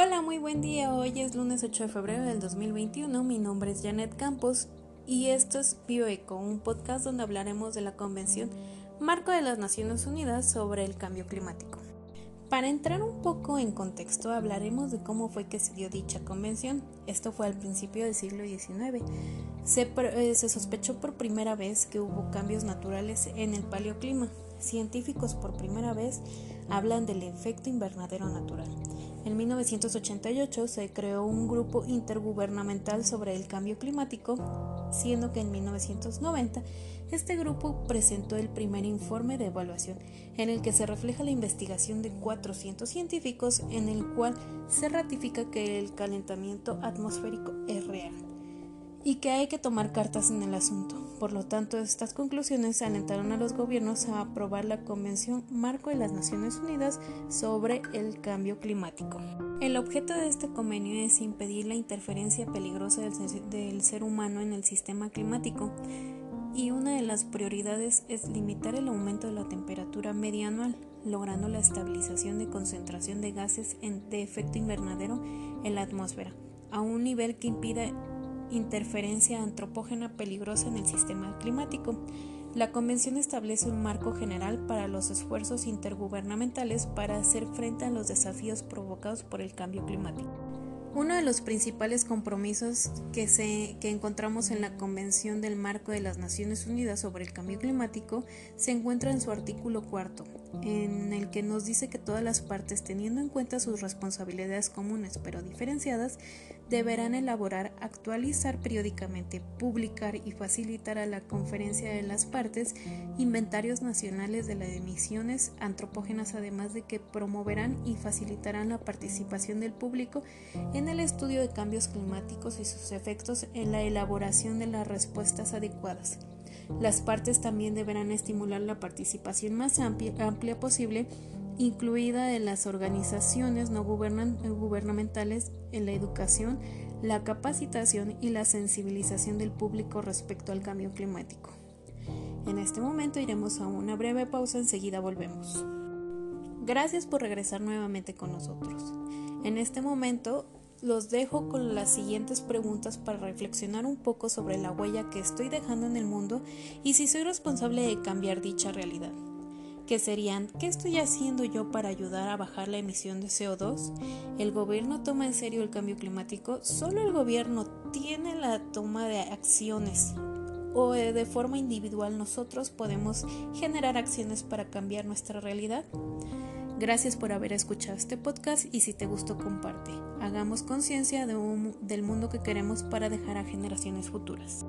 Hola, muy buen día. Hoy es lunes 8 de febrero del 2021. Mi nombre es Janet Campos y esto es Bioeco, un podcast donde hablaremos de la Convención Marco de las Naciones Unidas sobre el Cambio Climático. Para entrar un poco en contexto, hablaremos de cómo fue que se dio dicha convención. Esto fue al principio del siglo XIX. Se, eh, se sospechó por primera vez que hubo cambios naturales en el paleoclima. Científicos por primera vez hablan del efecto invernadero natural. En 1988 se creó un grupo intergubernamental sobre el cambio climático, siendo que en 1990 este grupo presentó el primer informe de evaluación, en el que se refleja la investigación de 400 científicos, en el cual se ratifica que el calentamiento atmosférico es real y que hay que tomar cartas en el asunto. Por lo tanto, estas conclusiones alentaron a los gobiernos a aprobar la Convención Marco de las Naciones Unidas sobre el Cambio Climático. El objeto de este convenio es impedir la interferencia peligrosa del, ser humano en el sistema climático y una de las prioridades es limitar el aumento de la temperatura media anual, logrando la estabilización de concentración de gases de efecto invernadero en la atmósfera a un nivel que impida interferencia antropógena peligrosa en el sistema climático. La Convención establece un marco general para los esfuerzos intergubernamentales para hacer frente a los desafíos provocados por el cambio climático. Uno de los principales compromisos que, encontramos en la Convención del Marco de las Naciones Unidas sobre el Cambio Climático se encuentra en su artículo cuarto, en el que nos dice que todas las partes, teniendo en cuenta sus responsabilidades comunes pero diferenciadas, deberán elaborar, actualizar periódicamente, publicar y facilitar a la conferencia de las partes inventarios nacionales de las emisiones antropógenas, además de que promoverán y facilitarán la participación del público en el estudio de cambios climáticos y sus efectos en la elaboración de las respuestas adecuadas. Las partes también deberán estimular la participación más amplia posible incluida de las organizaciones no gubernamentales en la educación, la capacitación y la sensibilización del público respecto al cambio climático. En este momento iremos a una breve pausa, enseguida volvemos. Gracias por regresar nuevamente con nosotros. En este momento los dejo con las siguientes preguntas para reflexionar un poco sobre la huella que estoy dejando en el mundo y si soy responsable de cambiar dicha realidad que serían ¿qué estoy haciendo yo para ayudar a bajar la emisión de CO2? ¿El gobierno toma en serio el cambio climático? ¿Solo el gobierno tiene la toma de acciones? ¿O eh, de forma individual nosotros podemos generar acciones para cambiar nuestra realidad? Gracias por haber escuchado este podcast y si te gustó comparte. Hagamos conciencia del mundo que queremos para dejar a generaciones futuras.